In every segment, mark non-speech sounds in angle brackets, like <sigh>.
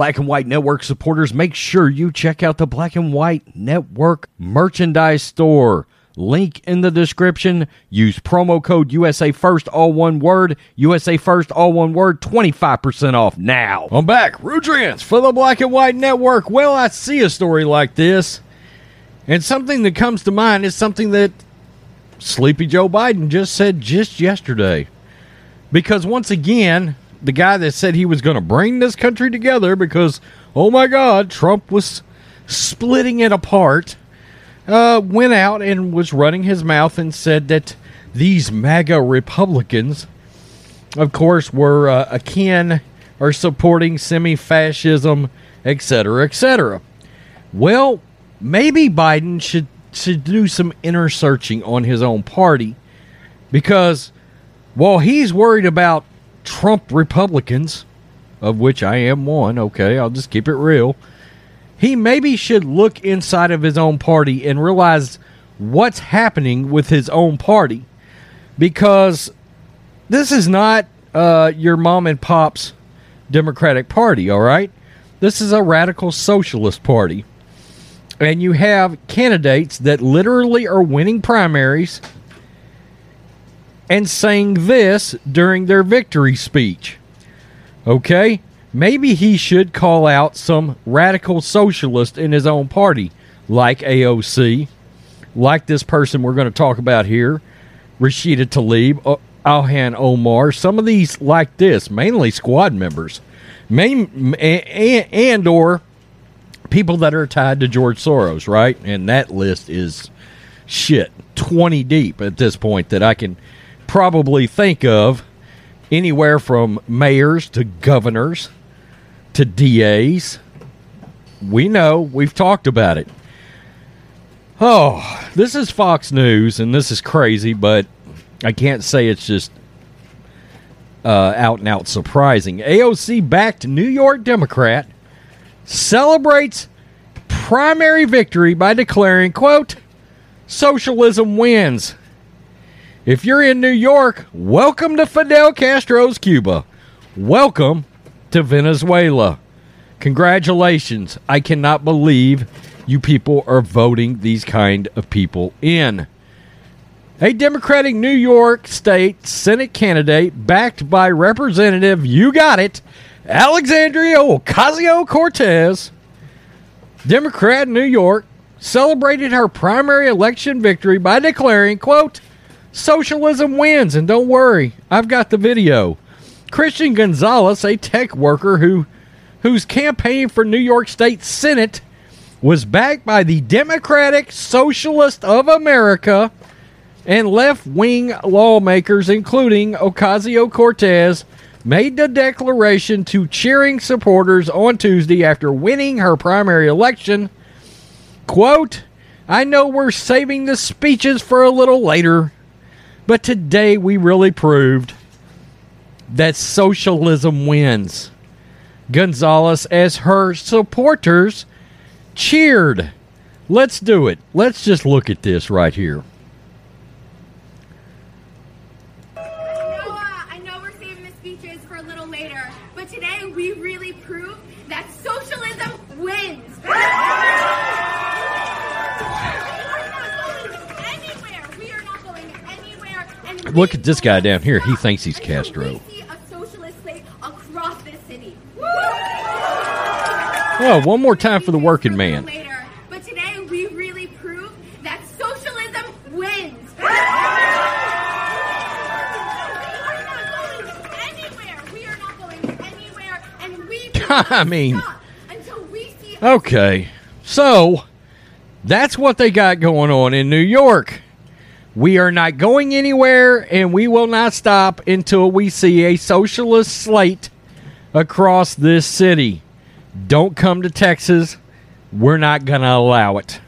Black and White Network supporters, make sure you check out the Black and White Network merchandise store. Link in the description. Use promo code USA First, all one word. USA First, all one word. 25% off now. I'm back. Rudrance for the Black and White Network. Well, I see a story like this. And something that comes to mind is something that Sleepy Joe Biden just said just yesterday. Because once again, the guy that said he was going to bring this country together because, oh my God, Trump was splitting it apart uh, went out and was running his mouth and said that these MAGA Republicans, of course, were uh, akin or supporting semi fascism, etc., etc. Well, maybe Biden should, should do some inner searching on his own party because while he's worried about Trump Republicans, of which I am one, okay, I'll just keep it real he maybe should look inside of his own party and realize what's happening with his own party because this is not uh, your mom and pop's Democratic Party, all right? This is a radical socialist party. And you have candidates that literally are winning primaries and saying this during their victory speech. Okay? maybe he should call out some radical socialist in his own party, like AOC, like this person we're going to talk about here, Rashida Tlaib, uh, Ilhan Omar, some of these like this, mainly squad members, main, and, and or people that are tied to George Soros, right? And that list is shit, 20 deep at this point that I can probably think of anywhere from mayors to governors to DAs. We know, we've talked about it. Oh, this is Fox News, and this is crazy, but I can't say it's just uh, out and out surprising. AOC backed New York Democrat celebrates primary victory by declaring, quote, socialism wins. If you're in New York, welcome to Fidel Castro's Cuba. Welcome to Venezuela. Congratulations. I cannot believe you people are voting these kind of people in. A Democratic New York State Senate candidate backed by Representative, you got it, Alexandria Ocasio Cortez, Democrat New York, celebrated her primary election victory by declaring, quote, socialism wins, and don't worry, I've got the video. Kristen Gonzalez, a tech worker who whose campaign for New York State Senate was backed by the Democratic Socialist of America and left wing lawmakers, including Ocasio Cortez, made the declaration to cheering supporters on Tuesday after winning her primary election. Quote, I know we're saving the speeches for a little later, but today we really proved that socialism wins. Gonzalez, as her supporters, cheered. Let's do it. Let's just look at this right here. Later, but today we really proved that socialism wins. Look at this guy down here. He thinks he's Castro. Oh, one more time for the working man. But today we really proved that socialism wins. <laughs> <laughs> I mean, okay. So, that's what they got going on in New York. We are not going anywhere, and we will not stop until we see a socialist slate across this city. Don't come to Texas. We're not going to allow it.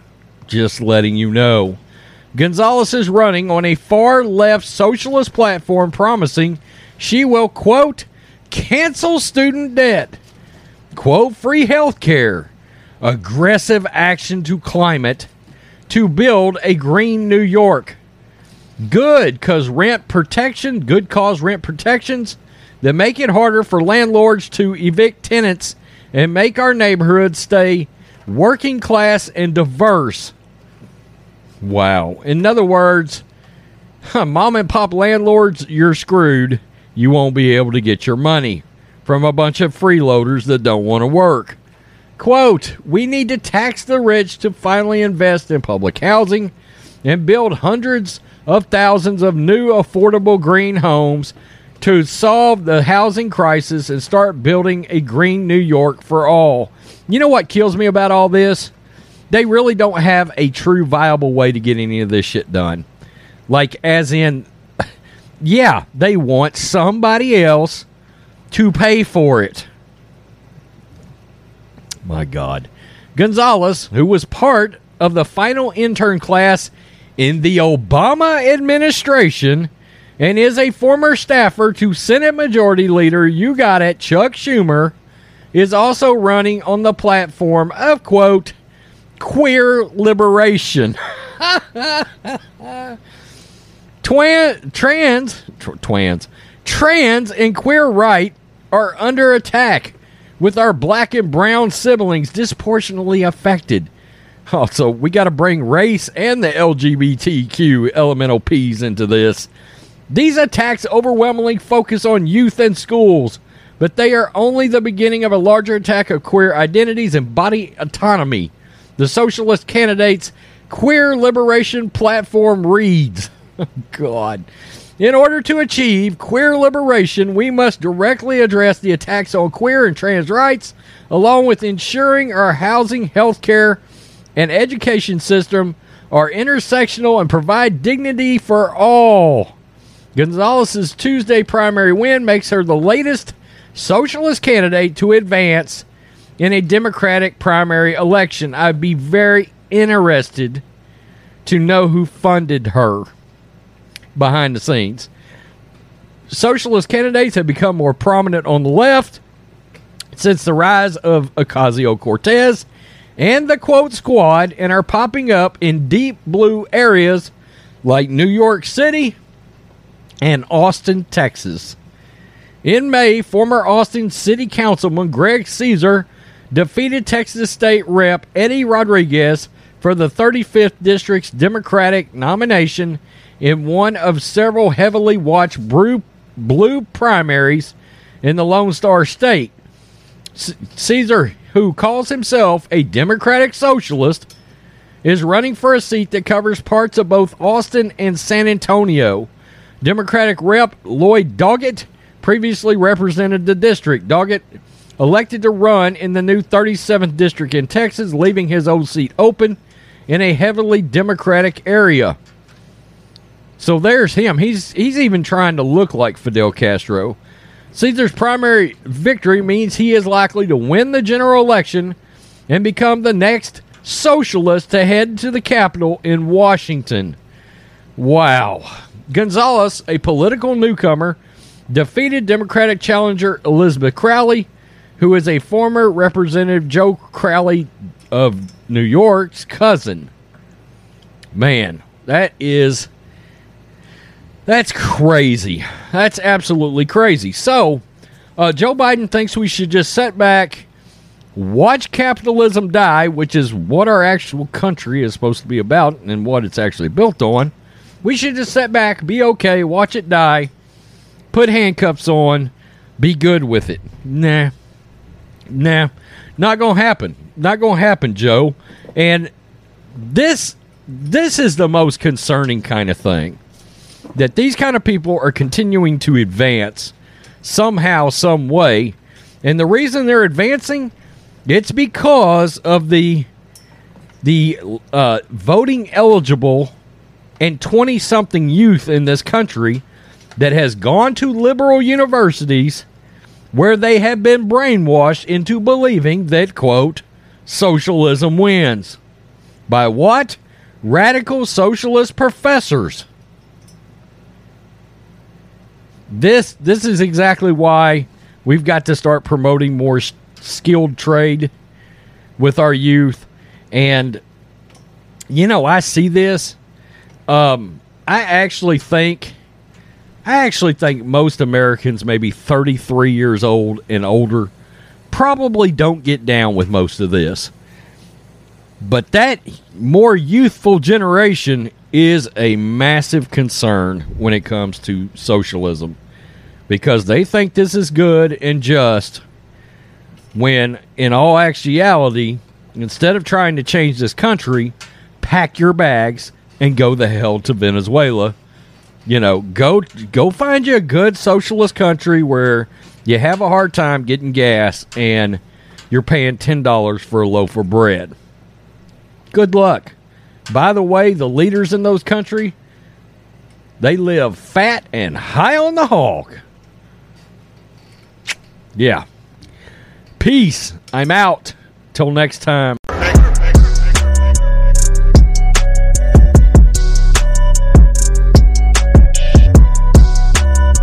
Just letting you know. Gonzalez is running on a far left socialist platform promising she will, quote, cancel student debt, quote, free health care, aggressive action to climate, to build a green New York. Good, because rent protection, good cause rent protections that make it harder for landlords to evict tenants and make our neighborhoods stay working class and diverse. Wow. In other words, mom and pop landlords, you're screwed. You won't be able to get your money from a bunch of freeloaders that don't want to work. Quote, we need to tax the rich to finally invest in public housing and build hundreds of thousands of new affordable green homes to solve the housing crisis and start building a green New York for all. You know what kills me about all this? They really don't have a true viable way to get any of this shit done. Like, as in, <laughs> yeah, they want somebody else to pay for it. My God. Gonzalez, who was part of the final intern class in the Obama administration and is a former staffer to Senate Majority Leader, you got it, Chuck Schumer, is also running on the platform of, quote, queer liberation. <laughs> Twan, trans, tr- twans, trans and queer right are under attack, with our black and brown siblings disproportionately affected. <laughs> Oh, also, we got to bring race and the LGBTQ elemental P's into this. These attacks overwhelmingly focus on youth and schools, but they are only the beginning of a larger attack of queer identities and body autonomy. The socialist candidates' queer liberation platform reads <laughs> God. In order to achieve queer liberation, we must directly address the attacks on queer and trans rights, along with ensuring our housing, healthcare, and education system are intersectional and provide dignity for all. Gonzalez's Tuesday primary win makes her the latest socialist candidate to advance in a Democratic primary election. I'd be very interested to know who funded her behind the scenes. Socialist candidates have become more prominent on the left since the rise of Ocasio Cortez and the quote squad and are popping up in deep blue areas like New York City and Austin, Texas. In May, former Austin City Councilman Greg Casar defeated Texas State Rep Eddie Rodriguez for the 35th District's Democratic nomination in one of several heavily watched blue, primaries in the Lone Star State. C- Casar, who calls himself a Democratic Socialist, is running for a seat that covers parts of both Austin and San Antonio. Democratic Rep Lloyd Doggett previously represented the district. Doggett elected to run in the new 37th district in Texas, leaving his old seat open in a heavily Democratic area. So there's him. He's he's even trying to look like Fidel Castro. Casar's primary victory means he is likely to win the general election and become the next socialist to head to the Capitol in Washington. Wow. Gonzalez, a political newcomer, defeated Democratic challenger Elizabeth Crowley, who is a former Representative Joe Crowley of New York's cousin. Man, that is that's crazy. That's absolutely crazy. So, uh, Joe Biden thinks we should just sit back, watch capitalism die, which is what our actual country is supposed to be about and what it's actually built on. We should just sit back, be okay, watch it die, put handcuffs on, be good with it. Nah. Nah. Not going to happen. Not going to happen, Joe. And this this is the most concerning kind of thing that these kind of people are continuing to advance somehow, some way. And the reason they're advancing, it's because of the the uh, voting eligible and 20 something youth in this country that has gone to liberal universities where they have been brainwashed into believing that, quote, socialism wins. By what? Radical socialist professors this this is exactly why we've got to start promoting more skilled trade with our youth and you know i see this um, i actually think i actually think most americans maybe 33 years old and older probably don't get down with most of this. But that more youthful generation is a massive concern when it comes to socialism because they think this is good and just when in all actuality instead of trying to change this country pack your bags and go the hell to Venezuela. You know go go find you a good socialist country where you have a hard time getting gas and you're paying $10 for a loaf of bread. Good luck by the way the leaders in those country they live fat and high on the hog yeah. Peace. I'm out. Till next time.